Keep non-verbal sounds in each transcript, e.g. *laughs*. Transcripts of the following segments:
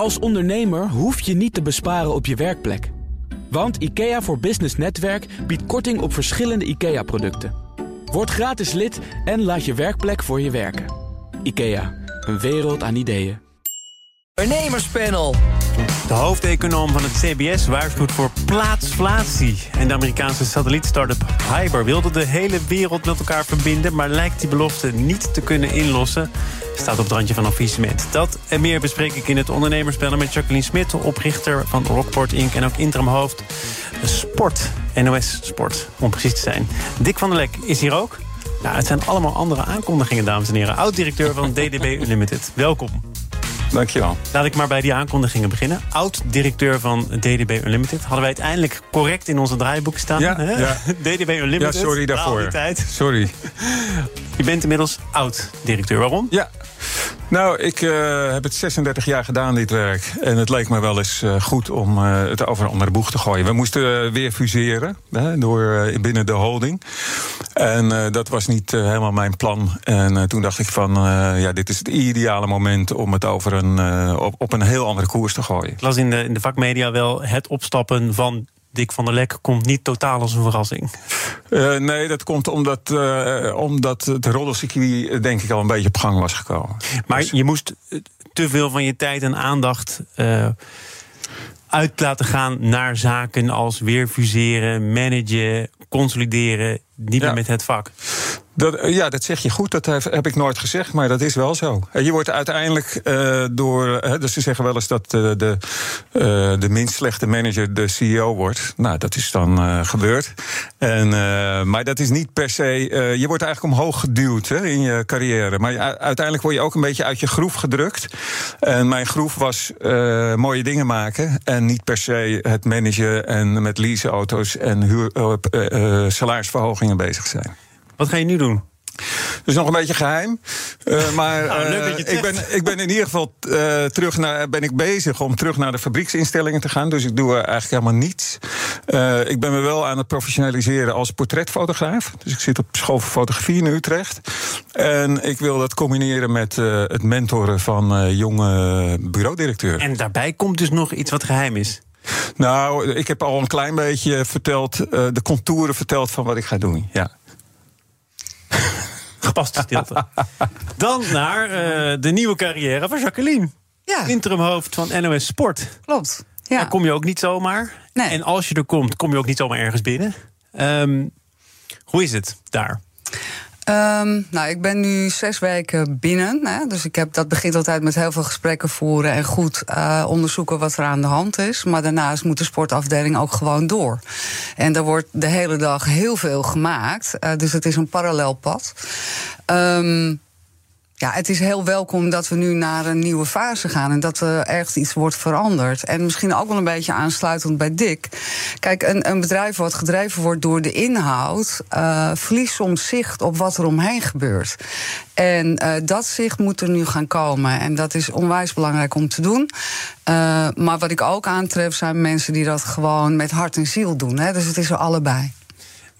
Als ondernemer hoef je niet te besparen op je werkplek. Want IKEA voor Business Netwerk biedt korting op verschillende IKEA-producten. Word gratis lid en laat je werkplek voor je werken. IKEA, een wereld aan ideeën. Ondernemerspanel. De hoofdeconoom van het CBS waarschuwt voor plaatsflatie. En de Amerikaanse satellietstartup Hyber wilde de hele wereld met elkaar verbinden... maar lijkt die belofte niet te kunnen inlossen. Staat op het randje van affichement. Dat en meer bespreek ik in het ondernemerspanel met Jacqueline Smit... oprichter van Rockport Inc. en ook interimhoofd Sport, NOS Sport, om precies te zijn. Dick van der Lek is hier ook. Nou, het zijn allemaal andere aankondigingen, dames en heren. Oud-directeur van DDB Unlimited. Welkom. Dankjewel. Laat ik maar bij die aankondigingen beginnen. Oud-directeur van DDB Unlimited. Hadden wij het eindelijk correct in onze draaiboek staan? Ja, hè? ja. *laughs* DDB Unlimited. Ja, sorry daarvoor. Sorry. Je bent inmiddels oud-directeur. Waarom? Ja. Nou, ik uh, heb het 36 jaar gedaan, dit werk. En het leek me wel eens uh, goed om uh, het over een andere boeg te gooien. We moesten weer fuseren hè, door, binnen de holding. En dat was niet helemaal mijn plan. En toen dacht ik van, ja, dit is het ideale moment... om het over een, op, op een heel andere koers te gooien. Ik las in de, in de vakmedia wel het opstappen van Dick van der Lek komt niet totaal als een verrassing. Uh, nee, dat komt omdat, uh, omdat het roddelcircuit denk ik al een beetje op gang was gekomen. Maar dus. je moest te veel van je tijd en aandacht uh, uit laten gaan naar zaken als weer fuseren, managen, consolideren, niet meer met het vak. Dat, ja, dat zeg je goed. Dat heb, ik nooit gezegd, maar dat is wel zo. Je wordt uiteindelijk uh, door. Hè, dus ze zeggen wel eens dat de, de minst slechte manager de CEO wordt. Nou, dat is dan gebeurd. En, maar dat is niet per se. je wordt eigenlijk omhoog geduwd hè, in je carrière. Maar uiteindelijk word je ook een beetje uit je groef gedrukt. En mijn groef was mooie dingen maken. En niet per se het managen en met leaseauto's en huur, salarisverhogingen bezig zijn. Wat ga je nu doen? Dat is nog een beetje geheim. Uh, *laughs* maar nou, uh, ik, ben, ik ben in ieder geval uh, terug naar, ben ik bezig om terug naar de fabrieksinstellingen te gaan. Dus ik doe eigenlijk helemaal niets. ik ben me wel aan het professionaliseren als portretfotograaf. Dus ik zit op school voor fotografie in Utrecht. En ik wil dat combineren met het mentoren van jonge bureaudirecteuren. En daarbij komt dus nog iets wat geheim is. Nou, ik heb al een klein beetje verteld, de contouren verteld van wat ik ga doen. Ja. Gepaste stilte. Dan naar uh, de nieuwe carrière van Jacqueline. Ja. Interimhoofd van NOS Sport. Klopt. Ja. Daar kom je ook niet zomaar. Nee. En als je er komt, kom je ook niet zomaar ergens binnen. Um, hoe is het daar? Um, nou, ik ben nu zes weken binnen. Hè, dus ik heb, dat begint altijd met heel veel gesprekken voeren en goed uh, onderzoeken wat er aan de hand is. Maar daarnaast moet de sportafdeling ook gewoon door. En er wordt de hele dag heel veel gemaakt. Uh, dus het is een parallel pad. Um, ja, het is heel welkom dat we nu naar een nieuwe fase gaan en dat er echt iets wordt veranderd. En misschien ook wel een beetje aansluitend bij Dick. Kijk, een, een bedrijf wat gedreven wordt door de inhoud, uh, verliest soms zicht op wat er omheen gebeurt. En uh, dat zicht moet er nu gaan komen. En dat is onwijs belangrijk om te doen. Uh, maar wat ik ook aantref zijn mensen die dat gewoon met hart en ziel doen. Hè? Dus het is er allebei.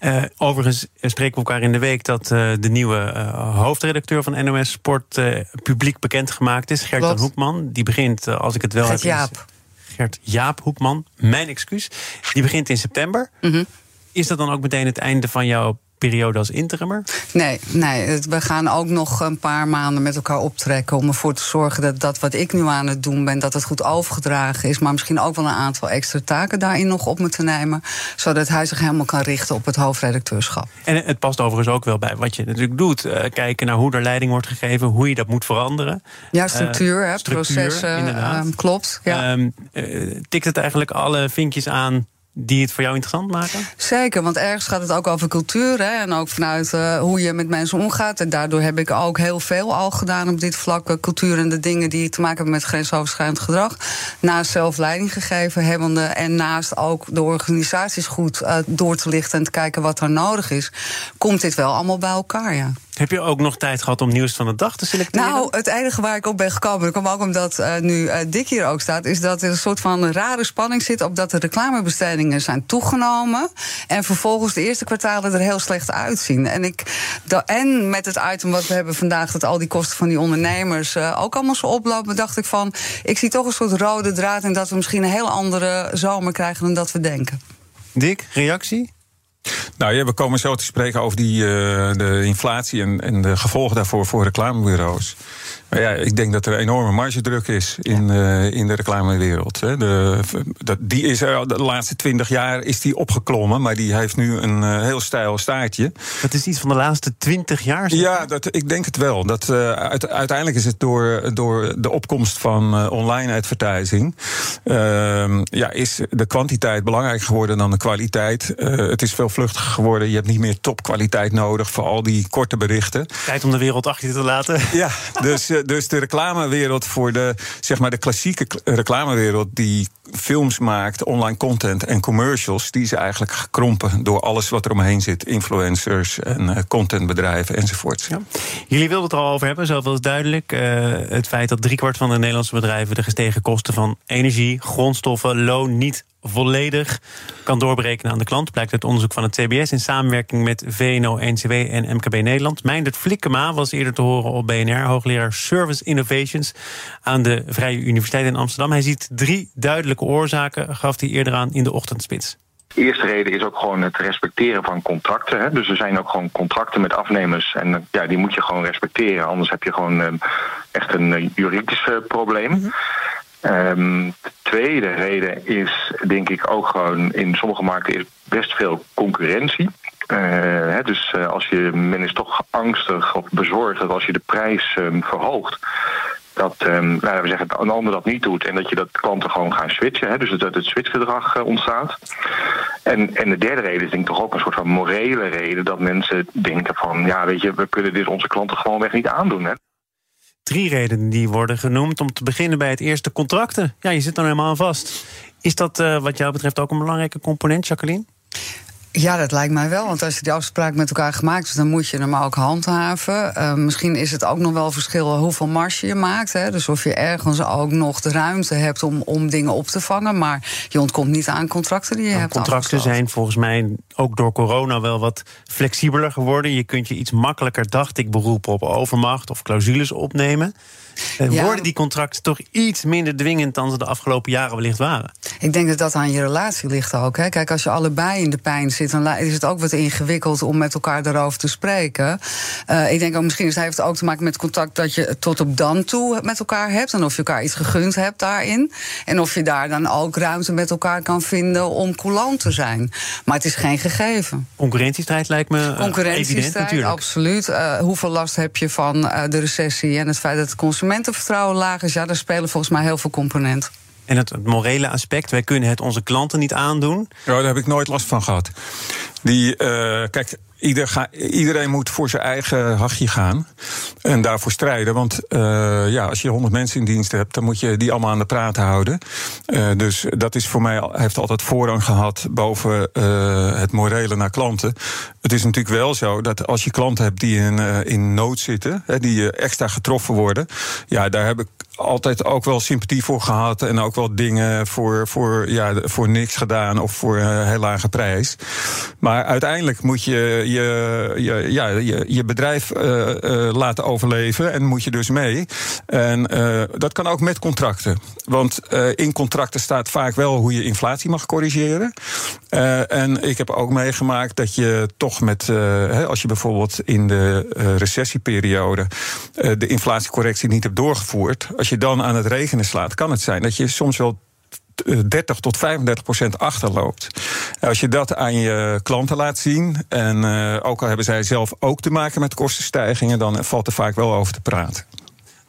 Uh, overigens spreken we elkaar in de week dat uh, de nieuwe uh, hoofdredacteur van NOS Sport publiek bekendgemaakt is. Gert-Jan Hoekman. Die begint, als ik het wel Gert heb. Jaap. Gert-Jaap Hoekman, mijn excuus. Die begint in september. Mm -hmm. Is dat dan ook meteen het einde van jouw periode als interimmer? Nee, nee, we gaan ook nog een paar maanden met elkaar optrekken om ervoor te zorgen dat dat wat ik nu aan het doen ben, dat het goed overgedragen is, maar misschien ook wel een aantal extra taken daarin nog op me te nemen, zodat hij zich helemaal kan richten op het hoofdredacteurschap. En het past overigens ook wel bij wat je natuurlijk doet, uh, kijken naar hoe er leiding wordt gegeven, hoe je dat moet veranderen. Ja, structuur, uh, hè, structuur, processen, uh, klopt. Ja. Um, tikt het eigenlijk alle vinkjes aan die het voor jou interessant maken? Zeker, want ergens gaat het ook over cultuur. Hè, en ook vanuit uh, hoe je met mensen omgaat. En daardoor heb ik ook heel veel al gedaan op dit vlak. Uh, cultuur en de dingen die te maken hebben met grensoverschrijdend gedrag. Naast zelf leiding gegeven hebbende. En naast ook de organisaties goed uh, door te lichten en te kijken wat er nodig is. Komt dit wel allemaal bij elkaar, ja. Heb je ook nog tijd gehad om nieuws van de dag te selecteren? Nou, het enige waar ik op ben gekomen, dat kwam ook omdat uh, nu uh, Dick hier ook staat, is dat er een soort van rare spanning zit op dat de reclamebestedingen zijn toegenomen. En vervolgens de eerste kwartalen er heel slecht uitzien. En, ik, en met het item wat we hebben vandaag, dat al die kosten van die ondernemers uh, ook allemaal zo oplopen, dacht ik van, ik zie toch een soort rode draad en dat we misschien een heel andere zomer krijgen dan dat we denken. Dick, reactie? Nou ja, we komen zo te spreken over die, uh, de inflatie en, en, de gevolgen daarvoor voor reclamebureaus. Maar ja, ik denk dat er enorme margedruk is in, uh, in de reclamewereld. Hè. De, dat, die is er de laatste twintig jaar is die opgeklommen, maar die heeft nu een uh, heel stijl staartje. Dat is iets van de laatste twintig jaar? Ja, dat, ik denk het wel. Dat, uh, uit, uiteindelijk is het door, door de opkomst van online advertising. Ehm, ja, is de kwantiteit belangrijker geworden dan de kwaliteit. het is veel vluchtiger geworden. Je hebt niet meer topkwaliteit nodig voor al die korte berichten. Tijd om de wereld achter je te laten. Ja, dus dus de reclamewereld voor de, zeg maar de klassieke reclamewereld die films maakt, online content en commercials, die is eigenlijk gekrompen door alles wat er omheen zit. Influencers en uh, contentbedrijven enzovoorts. Ja. Jullie wilden het er al over hebben, zoveel is duidelijk. Uh, het feit dat driekwart van de Nederlandse bedrijven de gestegen kosten van energie, grondstoffen, loon niet volledig kan doorberekenen aan de klant. Blijkt uit onderzoek van het CBS in samenwerking met VNO, NCW en MKB Nederland. Meindert Flikkema was eerder te horen op BNR, hoogleraar Service Innovations aan de Vrije Universiteit in Amsterdam. Hij ziet drie duidelijke oorzaken, gaf hij eerder aan in de ochtendspits. De eerste reden is ook gewoon het respecteren van contracten. Hè. Dus er zijn ook gewoon contracten met afnemers. En ja, die moet je gewoon respecteren. Anders heb je gewoon uh, echt een uh, juridisch uh, probleem. Mm-hmm. Um, de tweede reden is, denk ik, ook gewoon in sommige markten is best veel concurrentie. Uh, hè, dus uh, als je, men is toch angstig of bezorgd dat als je de prijs um, verhoogt, dat um, nou, we zeggen, een ander dat niet doet en dat je dat klanten gewoon gaan switchen. Hè, dus dat het switchgedrag uh, ontstaat. En, en de derde reden is denk ik toch ook een soort van morele reden dat mensen denken van ja, weet je, we kunnen dit onze klanten gewoonweg niet aandoen. Hè drie redenen die worden genoemd. Om te beginnen bij het eerste contracten. Ja, je zit er helemaal aan vast. Is dat uh, wat jou betreft ook een belangrijke component, Jacqueline? Ja, dat lijkt mij wel. Want als je die afspraak met elkaar gemaakt hebt, dan moet je hem ook handhaven. Uh, misschien is het ook nog wel verschil hoeveel marge je maakt. Hè? Dus of je ergens ook nog de ruimte hebt om, om dingen op te vangen. Maar je ontkomt niet aan contracten die je nou, hebt. Contracten zijn volgens mij ook door corona wel wat flexibeler geworden. Je kunt je iets makkelijker, dacht ik, beroepen op overmacht of clausules opnemen. Ja. Worden die contracten toch iets minder dwingend dan ze de afgelopen jaren wellicht waren? Ik denk dat dat aan je relatie ligt ook. Hè. Kijk, als je allebei in de pijn zit, dan is het ook wat ingewikkeld om met elkaar daarover te spreken. Uh, ik denk ook misschien heeft het ook te maken met contact dat je tot op dan toe met elkaar hebt. En of je elkaar iets gegund hebt daarin. En of je daar dan ook ruimte met elkaar kan vinden om coulant te zijn. Maar het is geen gegeven. Concurrentiestrijd lijkt me uh, Concurrentiestrijd, evident natuurlijk. absoluut. Uh, hoeveel last heb je van de recessie en het feit dat het consumentenvertrouwen laag is? Ja, daar spelen volgens mij heel veel componenten. En het, het, morele aspect, wij kunnen het onze klanten niet aandoen. Ja, daar heb ik nooit last van gehad. Die, uh, kijk, Ieder ga, iedereen moet voor zijn eigen hachje gaan en daarvoor strijden. Want uh, ja, als je honderd mensen in dienst hebt, dan moet je die allemaal aan de praat houden. Uh, dus dat is voor mij heeft altijd voorrang gehad boven uh, het morele naar klanten. Het is natuurlijk wel zo dat als je klanten hebt die in, in nood zitten, hè, die extra getroffen worden, ja, daar heb ik altijd ook wel sympathie voor gehad. En ook wel dingen voor, voor, ja, voor niks gedaan of voor een heel lage prijs. Maar uiteindelijk moet je je, je, ja, je, je bedrijf uh, uh, laten overleven en moet je dus mee. En dat kan ook met contracten. Want in contracten staat vaak wel hoe je inflatie mag corrigeren. en ik heb ook meegemaakt dat je toch met, hè, als je bijvoorbeeld in de recessieperiode de inflatiecorrectie niet hebt doorgevoerd, als je dan aan het rekenen slaat, kan het zijn dat je soms wel 30 tot 35 procent achterloopt. Als je dat aan je klanten laat zien, en uh, ook al hebben zij zelf ook te maken met kostenstijgingen, dan valt er vaak wel over te praten.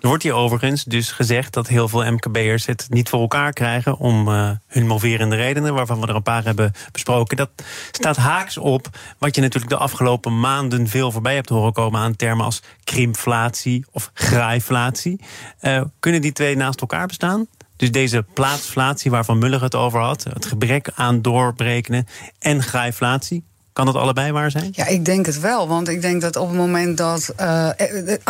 Er wordt hier overigens dus gezegd dat heel veel MKB'ers het niet voor elkaar krijgen om uh, hun moverende redenen, waarvan we er een paar hebben besproken. Dat staat haaks op wat je natuurlijk de afgelopen maanden veel voorbij hebt horen komen aan termen als krimpflatie of graaiflatie. Uh, kunnen die twee naast elkaar bestaan? Dus deze plaatsflatie waarvan Muller het over had, het gebrek aan doorbrekenen en graaiflatie, Kan dat allebei waar zijn? Ja, ik denk het wel. Want ik denk dat op het moment dat. Uh,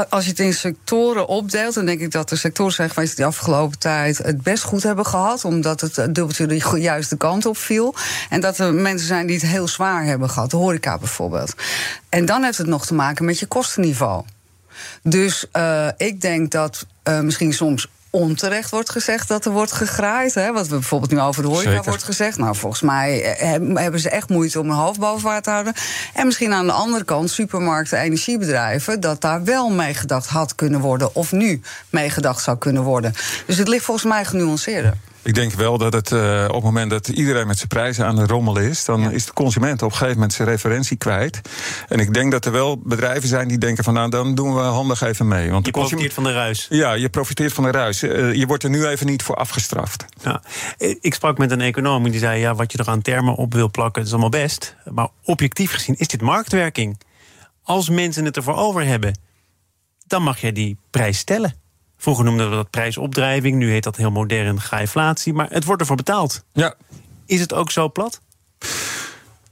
als je het in sectoren opdeelt. dan denk ik dat de sectoren zijn geweest die de afgelopen tijd het best goed hebben gehad. Omdat het dubbeltje de juiste kant op viel. En dat er mensen zijn die het heel zwaar hebben gehad. De horeca bijvoorbeeld. En dan heeft het nog te maken met je kostenniveau. Dus ik denk dat misschien soms onterecht wordt gezegd dat er wordt gegraaid. Hè? Wat we bijvoorbeeld nu over de horeca wordt gezegd. Nou, volgens mij eh, hebben ze echt moeite om een hoofd boven water te houden. En misschien aan de andere kant supermarkten, energiebedrijven... dat daar wel meegedacht had kunnen worden... of nu meegedacht zou kunnen worden. Dus het ligt volgens mij genuanceerder. Ik denk wel dat het uh, op het moment dat iedereen met zijn prijzen aan de rommel is, dan is de consument op een gegeven moment zijn referentie kwijt. En ik denk dat er wel bedrijven zijn die denken van nou dan doen we handig even mee. Want je profiteert van de ruis. Ja, je profiteert van de ruis. Uh, je wordt er nu even niet voor afgestraft. Ja. Ik sprak met een econoom die zei ja, wat je er aan termen op wil plakken, is allemaal best. Maar objectief gezien is dit marktwerking. Als mensen het ervoor over hebben, dan mag je die prijs stellen. Vroeger noemden we dat prijsopdrijving, nu heet dat heel modern inflatie. Maar het wordt ervoor betaald. Ja. Is het ook zo plat?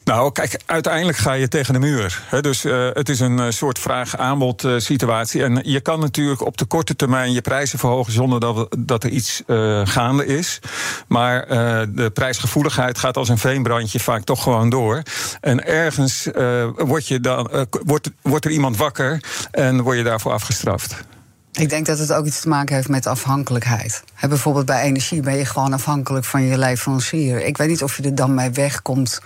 Nou, kijk, uiteindelijk ga je tegen de muur. dus uh, het is een uh, soort vraag-aanbod uh, situatie. En je kan natuurlijk op de korte termijn je prijzen verhogen zonder dat, dat er iets gaande is. Maar de prijsgevoeligheid gaat als een veenbrandje vaak toch gewoon door. En ergens wordt, je dan, wordt, wordt er iemand wakker en word je daarvoor afgestraft. Ik denk dat het ook iets te maken heeft met afhankelijkheid. He, bijvoorbeeld bij energie ben je gewoon afhankelijk van je leverancier. Ik weet niet of je er dan mee wegkomt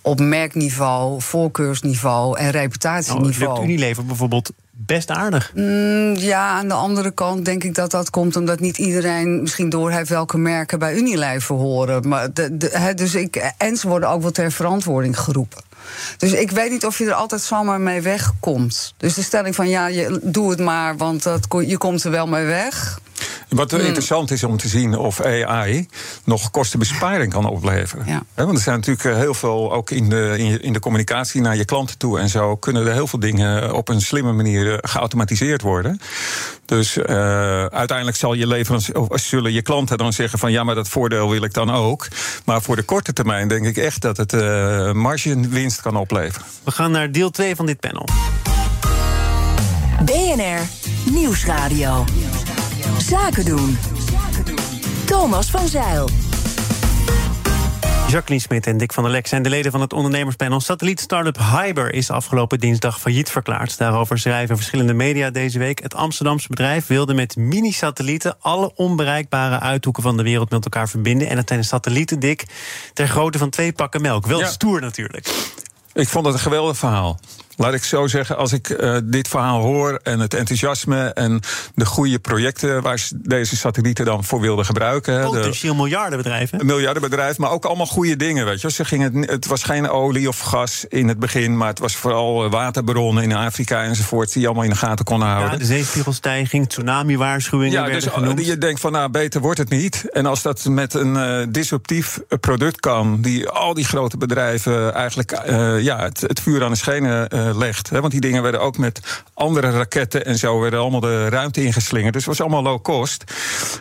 op merkniveau, voorkeursniveau en reputatieniveau. Nou, Unilever bijvoorbeeld best aardig. Mm, ja, aan de andere kant denk ik dat dat komt omdat niet iedereen misschien doorheeft welke merken bij Unilever horen. Maar de, dus ik, en ze worden ook wel ter verantwoording geroepen. Dus ik weet niet of je er altijd zomaar mee wegkomt. Dus de stelling van ja, je, doe het maar, want dat, je komt er wel mee weg. Wat hmm. interessant is om te zien of AI nog kostenbesparing kan opleveren. Ja. want er zijn natuurlijk eh, heel veel, ook in de, in, de communicatie naar je klanten toe en zo, kunnen er heel veel dingen op een slimme manier eh, geautomatiseerd worden. Dus uh, uiteindelijk zal je leverancier, of zullen je klanten dan zeggen van ja, maar dat voordeel wil ik dan ook. Maar voor de korte termijn denk ik echt dat het uh, margewinst kan opleveren. We gaan naar deel 2 van dit panel. BNR Nieuwsradio. Zaken doen. Thomas van Zeil. Jacqueline Smit en Dick van der Lek zijn de leden van het ondernemerspanel. Satelliet-startup Hyber is afgelopen dinsdag failliet verklaard. Daarover schrijven verschillende media deze week. Het Amsterdamse bedrijf wilde met mini-satellieten... alle onbereikbare uithoeken van de wereld met elkaar verbinden. En dat zijn de satellieten, Dick, ter grootte van twee pakken melk. Wel stoer natuurlijk. Ik vond het een geweldig verhaal. Laat ik zo zeggen, als ik uh, dit verhaal hoor en het enthousiasme en de goede projecten waar ze deze satellieten dan voor wilden gebruiken. Potentieel miljardenbedrijven. Een miljardenbedrijf, maar ook allemaal goede dingen. Weet je. Ze gingen, het was geen olie of gas in het begin, maar het was vooral eh, waterbronnen in Afrika enzovoort, die je allemaal in de gaten konden houden. Ja, de zeespiegelstijging, tsunami-waarschuwingen. Ja, dus genoemd. je denkt van nou, beter wordt het niet. En als dat met een uh, disruptief product kan, die al die grote bedrijven eigenlijk uh, ja, het, het, vuur aan de schenen legt. Hè, want die dingen werden ook met andere raketten en zo werden allemaal de ruimte ingeslingerd. Dus het was allemaal low cost.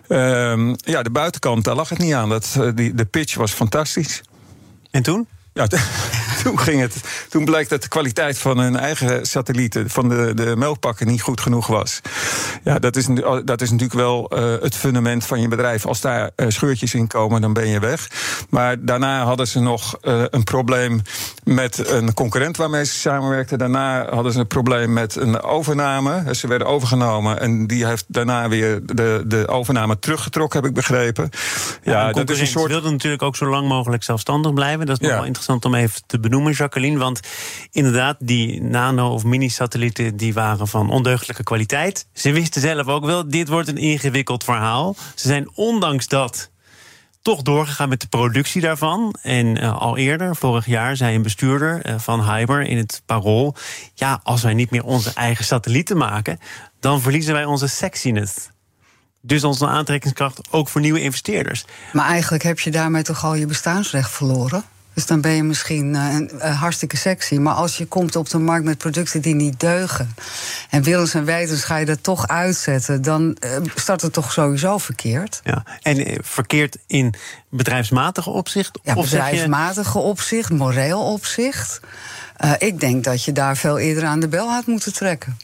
Um, ja, de buitenkant, daar lag het niet aan. Dat, eh, die, de pitch was fantastisch. En toen? Ja, *laughs* *laughs* toen, ging het, toen bleek dat de kwaliteit van hun eigen satellieten, van de, de melkpakken, niet goed genoeg was. Ja, dat is, dat is natuurlijk wel uh, het fundament van je bedrijf. Als daar uh, scheurtjes in komen, dan ben je weg. Maar daarna hadden ze nog uh, een probleem met een concurrent waarmee ze samenwerkten. Daarna hadden ze een probleem met een overname. Ze werden overgenomen en die heeft daarna weer de, de overname teruggetrokken, heb ik begrepen. Ja, ja dat is een soort. wilde natuurlijk ook zo lang mogelijk zelfstandig blijven. Dat is nog wel interessant om even te benoemen, Jacqueline. Want inderdaad, die nano- of mini-satellieten die waren van ondeugdelijke kwaliteit. Ze wisten zelf ook wel, dit wordt een ingewikkeld verhaal. Ze zijn ondanks dat toch doorgegaan met de productie daarvan. En uh, al eerder, vorig jaar, zei een bestuurder uh, van Hyber in het Parool... ja, als wij niet meer onze eigen satellieten maken... dan verliezen wij onze sexiness. Dus onze aantrekkingskracht ook voor nieuwe investeerders. Maar eigenlijk heb je daarmee toch al je bestaansrecht verloren? Dus dan ben je misschien uh, hartstikke sexy. Maar als je komt op de markt met producten die niet deugen. en willens en wetens ga je dat toch uitzetten. dan uh, start het toch sowieso verkeerd. Ja. En verkeerd in bedrijfsmatige opzicht? Ja, bedrijfsmatige opzicht, moreel opzicht. ik denk dat je daar veel eerder aan de bel had moeten trekken.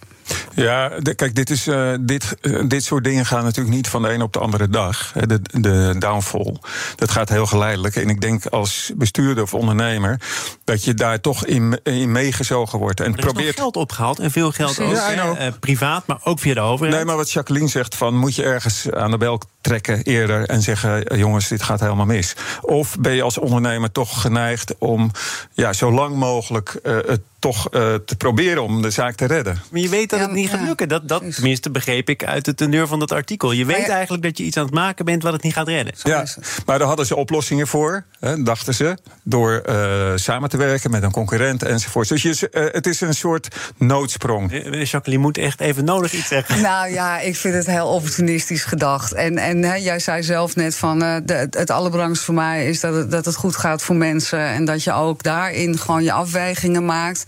Ja, kijk, dit, is, uh, dit, uh, dit soort dingen gaan natuurlijk niet van de een op de andere dag. De, de downfall. Dat gaat heel geleidelijk. En ik denk als bestuurder of ondernemer dat je daar toch in, in meegezogen wordt. En er probeert... geld opgehaald en veel geld ook ja, uh, privaat, maar ook via de overheid. Nee, maar wat Jacqueline zegt: van moet je ergens aan de bel trekken eerder en zeggen: jongens, dit gaat helemaal mis. Of ben je als ondernemer toch geneigd om ja, zo lang mogelijk het toch uh, te proberen om de zaak te redden. Maar je weet dat het niet gaat lukken. Dat, dat tenminste begreep ik uit de teneur van dat artikel. Je weet eigenlijk dat je iets aan het maken bent wat het niet gaat redden. Ja, maar daar hadden ze oplossingen voor, hè, dachten ze. Door uh, samen te werken met een concurrent enzovoort. Dus je, uh, het is een soort noodsprong. Jacqueline moet echt even nodig iets zeggen. *laughs* Nou ja, ik vind het heel opportunistisch gedacht. En, en hè, jij zei zelf net van de, het allerbelangrijkste voor mij is dat het, dat het goed gaat voor mensen. En dat je ook daarin gewoon je afwegingen maakt.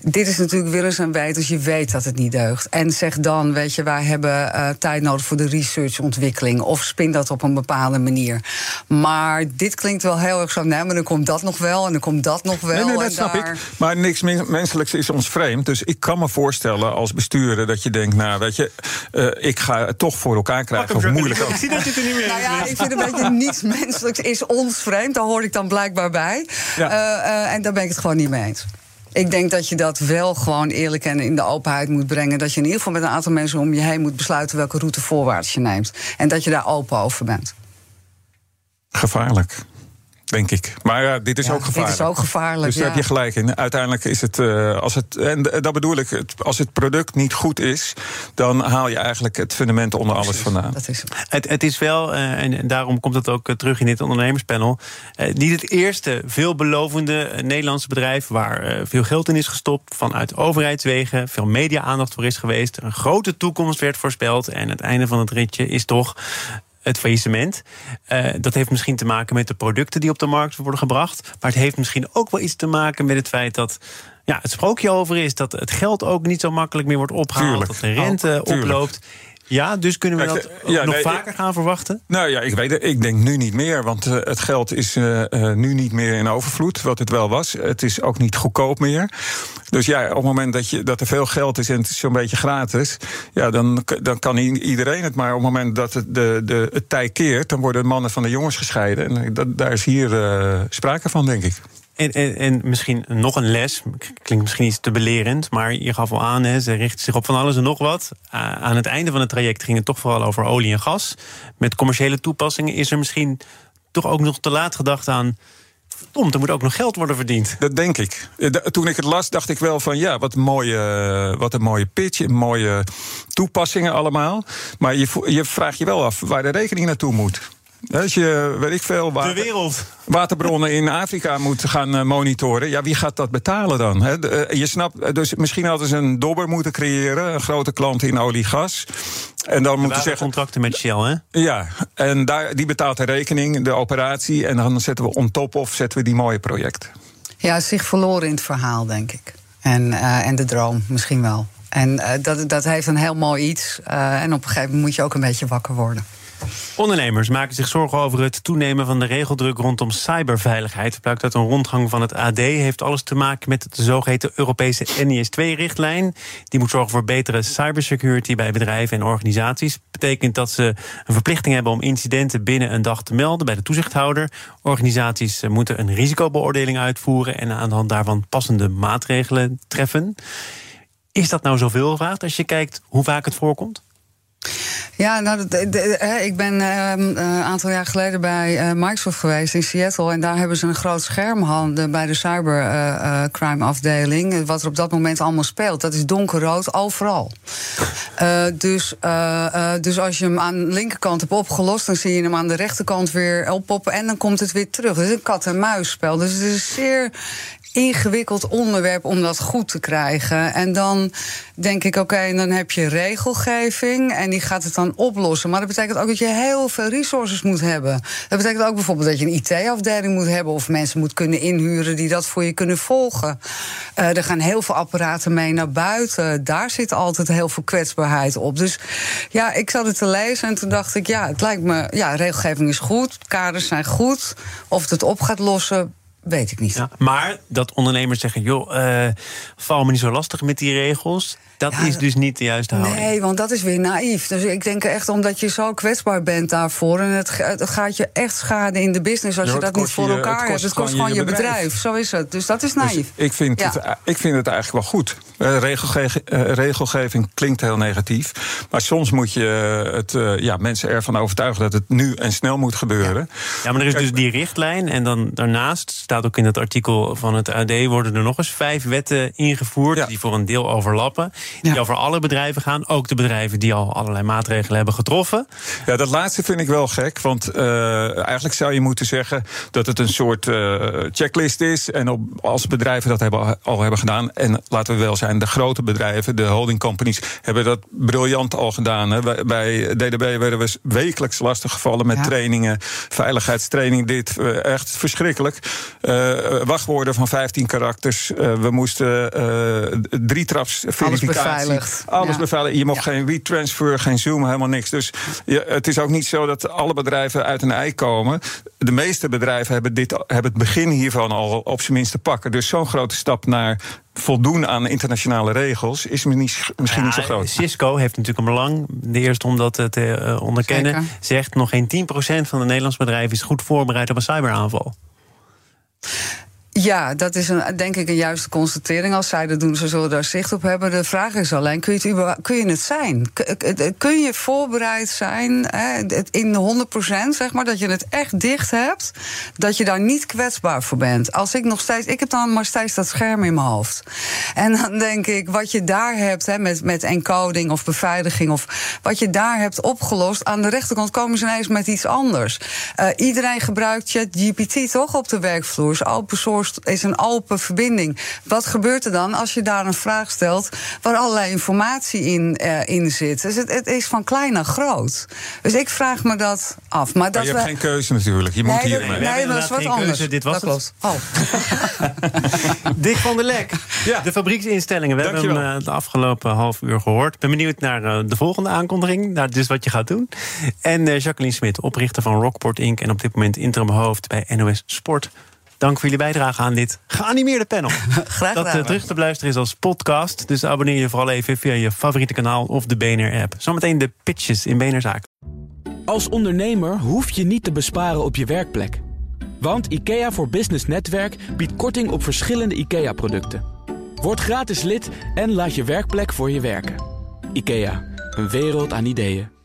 Dit is natuurlijk willens en wetens. Je weet dat het niet deugt. En zeg dan, weet je, wij hebben uh, tijd nodig voor de researchontwikkeling. Of spin dat op een bepaalde manier. Maar dit klinkt wel heel erg zo. Nee, maar dan komt dat nog wel en dan komt dat nog wel. Nee, nee dat en snap daar... ik. Maar niks menselijks is ons vreemd. Dus ik kan me voorstellen als bestuurder dat je denkt, nou weet je, uh, ik ga het toch voor elkaar krijgen. Of moeilijk ook. Ik zie dat je het er niet meer nou ja, ik vind een beetje niets menselijks is ons vreemd. Daar hoor ik dan blijkbaar bij. Ja. Uh, en daar ben ik het gewoon niet mee eens. Ik denk dat je dat wel gewoon eerlijk en in de openheid moet brengen. Dat je in ieder geval met een aantal mensen om je heen moet besluiten welke route voorwaarts je neemt. En dat je daar open over bent. Gevaarlijk denk ik. Maar ja, dit is ja, ook gevaarlijk. Dit is ook gevaarlijk. Dus daar ja. heb je gelijk in. Uiteindelijk is het, uh, als het, en dat bedoel ik, als het product niet goed is, dan haal je eigenlijk het fundament onder alles vandaan. Dat is het. Het, is wel, uh, en daarom komt het ook terug in dit ondernemerspanel, uh, niet het eerste veelbelovende Nederlandse bedrijf waar veel geld in is gestopt, vanuit overheidswegen, veel media-aandacht voor is geweest, een grote toekomst werd voorspeld en het einde van het ritje is toch het faillissement. Uh, dat heeft misschien te maken met de producten die op de markt worden gebracht. Maar het heeft misschien ook wel iets te maken met het feit dat ja, het sprookje over is dat het geld ook niet zo makkelijk meer wordt opgehaald. Tuurlijk. Dat de rente oploopt. Ja, dus kunnen we dat ja, nog nee, vaker gaan verwachten? Nou ja, ik weet het. Ik denk nu niet meer. Want uh, het geld is uh, nu niet meer in overvloed, wat het wel was. Het is ook niet goedkoop meer. Dus ja, op het moment dat, je, dat er veel geld is en het is zo'n beetje gratis, ja, dan, dan kan iedereen het. Maar op het moment dat het, de, de, het tij keert, dan worden mannen van de jongens gescheiden. En dat, daar is hier sprake van, denk ik. En, en, en, misschien nog een les, klinkt misschien iets te belerend, maar je gaf al aan, hè, ze richten zich op van alles en nog wat. Aan het einde van het traject ging het toch vooral over olie en gas. Met commerciële toepassingen is er misschien toch ook nog te laat gedacht aan. Verdomd, er moet ook nog geld worden verdiend. Dat denk ik. Toen ik het las, dacht ik wel van ja, wat een mooie, wat een mooie pitch, mooie toepassingen allemaal. Maar je, je vraagt je wel af waar de rekening naartoe moet. Als je, weet ik veel, water, de wereld. waterbronnen in Afrika moet gaan monitoren, ja, wie gaat dat betalen dan? He, je snapt, dus misschien hadden ze een dobber moeten creëren, een grote klant in olie-gas. En dan moeten zeggen. contracten met Shell, hè? Ja, en daar, die betaalt de rekening, de operatie, en dan zetten we on top of zetten we die mooie projecten. Ja, zich verloren in het verhaal, denk ik. En, uh, en de droom misschien wel. En uh, dat, dat heeft een heel mooi iets. Uh, en op een gegeven moment moet je ook een beetje wakker worden. Ondernemers maken zich zorgen over het toenemen van de regeldruk rondom cyberveiligheid. Blijkt uit een rondgang van het AD. Heeft alles te maken met de zogeheten Europese NIS-2-richtlijn. Die moet zorgen voor betere cybersecurity bij bedrijven en organisaties. Betekent dat ze een verplichting hebben om incidenten binnen een dag te melden bij de toezichthouder. Organisaties moeten een risicobeoordeling uitvoeren en aan de hand daarvan passende maatregelen treffen. Is dat nou zoveel gevraagd als je kijkt hoe vaak het voorkomt? Ja, nou, ik ben een uh, aantal jaar geleden bij uh, Microsoft geweest in Seattle. En daar hebben ze een groot scherm handen bij de cybercrime uh, afdeling. Wat er op dat moment allemaal speelt. Dat is donkerrood overal. dus, dus als je hem aan de linkerkant hebt opgelost, dan zie je hem aan de rechterkant weer oppoppen. En dan komt het weer terug. Het is een kat-en-muisspel. Dus het is zeer ingewikkeld onderwerp om dat goed te krijgen. En dan denk ik, oké, okay, dan heb je regelgeving. En en die gaat het dan oplossen. Maar dat betekent ook dat je heel veel resources moet hebben. Dat betekent ook bijvoorbeeld dat je een IT-afdeling moet hebben... of mensen moet kunnen inhuren die dat voor je kunnen volgen. Uh, er gaan heel veel apparaten mee naar buiten. Daar zit altijd heel veel kwetsbaarheid op. Dus ja, ik zat het te lezen en toen dacht ik... ja, het lijkt me, ja, regelgeving is goed, kaders zijn goed. Of het het op gaat lossen, weet ik niet. Ja, maar dat ondernemers zeggen, joh, uh, val me niet zo lastig met die regels. Dat is dus niet de juiste houding. Nee, want dat is weer naïef. Dus ik denk echt omdat je zo kwetsbaar bent daarvoor. En het, het gaat je echt schaden in de business als je dat niet voor elkaar hebt. Het kost gewoon je bedrijf. Zo is het. Dus dat is dus naïef. ik, vind het, ik vind het eigenlijk wel goed. Regelgeving, uh, regelgeving, klinkt heel negatief. Maar soms moet je het, uh, ja, mensen ervan overtuigen dat het nu en snel moet gebeuren. Ja, maar er is dus die richtlijn. En dan daarnaast staat ook in het artikel van het AD... worden er nog eens vijf wetten ingevoerd... die voor een deel overlappen die over alle bedrijven gaan. Ook de bedrijven die al allerlei maatregelen hebben getroffen. Ja, dat laatste vind ik wel gek. Want uh, eigenlijk zou je moeten zeggen dat het een soort uh, checklist is. En op, als bedrijven dat hebben, al hebben gedaan. En laten we wel zijn, de grote bedrijven, de holding companies, hebben dat briljant al gedaan. Hè. Bij, DDB werden we wekelijks lastiggevallen met trainingen, veiligheidstraining. Dit uh, echt verschrikkelijk. wachtwoorden van 15 karakters. we moesten drie traps verificatie beveiligd. Alles ja. beveiligd. Je mocht geen WeTransfer, geen Zoom, helemaal niks. Dus het is ook niet zo dat alle bedrijven uit een ei komen. De meeste bedrijven hebben, dit, hebben het begin hiervan al op zijn minst te pakken. Dus zo'n grote stap naar voldoen aan internationale regels is misschien niet zo groot. Cisco heeft natuurlijk een belang, de eerste om dat te uh, onderkennen. Zeker. Zegt nog geen 10% van de Nederlandse bedrijven is goed voorbereid op een cyberaanval. Ja, dat is een, denk ik een juiste constatering. Als zij dat doen, ze zullen daar zicht op hebben. De vraag is alleen, kun je het, kun je het zijn? Kun je voorbereid zijn hè, in de 100%, zeg maar, dat je het echt dicht hebt, dat je daar niet kwetsbaar voor bent? Als ik nog steeds, ik heb dan maar steeds dat scherm in mijn hoofd. En dan denk ik, wat je daar hebt hè, met, met encoding of beveiliging, of wat je daar hebt opgelost, aan de rechterkant komen ze ineens met iets anders. Uh, iedereen gebruikt ChatGPT toch op de werkvloer, is open source is een open verbinding. Wat gebeurt er dan als je daar een vraag stelt waar allerlei informatie in, uh, in zit? Dus het, het, is van klein naar groot. Dus ik vraag me dat af. Maar, dat je hebt geen keuze natuurlijk. Je moet hier. Nee, nee dat is wat anders. Keuze. Dit was dat het. Oh. *laughs* Dick van der Lek, ja. de fabrieksinstellingen. We hebben hem uh, de afgelopen half uur gehoord. Ben benieuwd naar uh, de volgende aankondiging. Naar dus wat je gaat doen. En Jacqueline Smit, oprichter van Rockport Inc. En op dit moment interim hoofd bij NOS Sport. Dank voor jullie bijdrage aan dit geanimeerde panel. *laughs* Graag gedaan. Dat uh, terug te beluisteren is als podcast. Dus abonneer je vooral even via je favoriete kanaal of de BNR-app. Zometeen de pitches in BNR-zaak. Als ondernemer hoef je niet te besparen op je werkplek. Want IKEA voor Business Netwerk biedt korting op verschillende IKEA-producten. Word gratis lid en laat je werkplek voor je werken. IKEA, een wereld aan ideeën.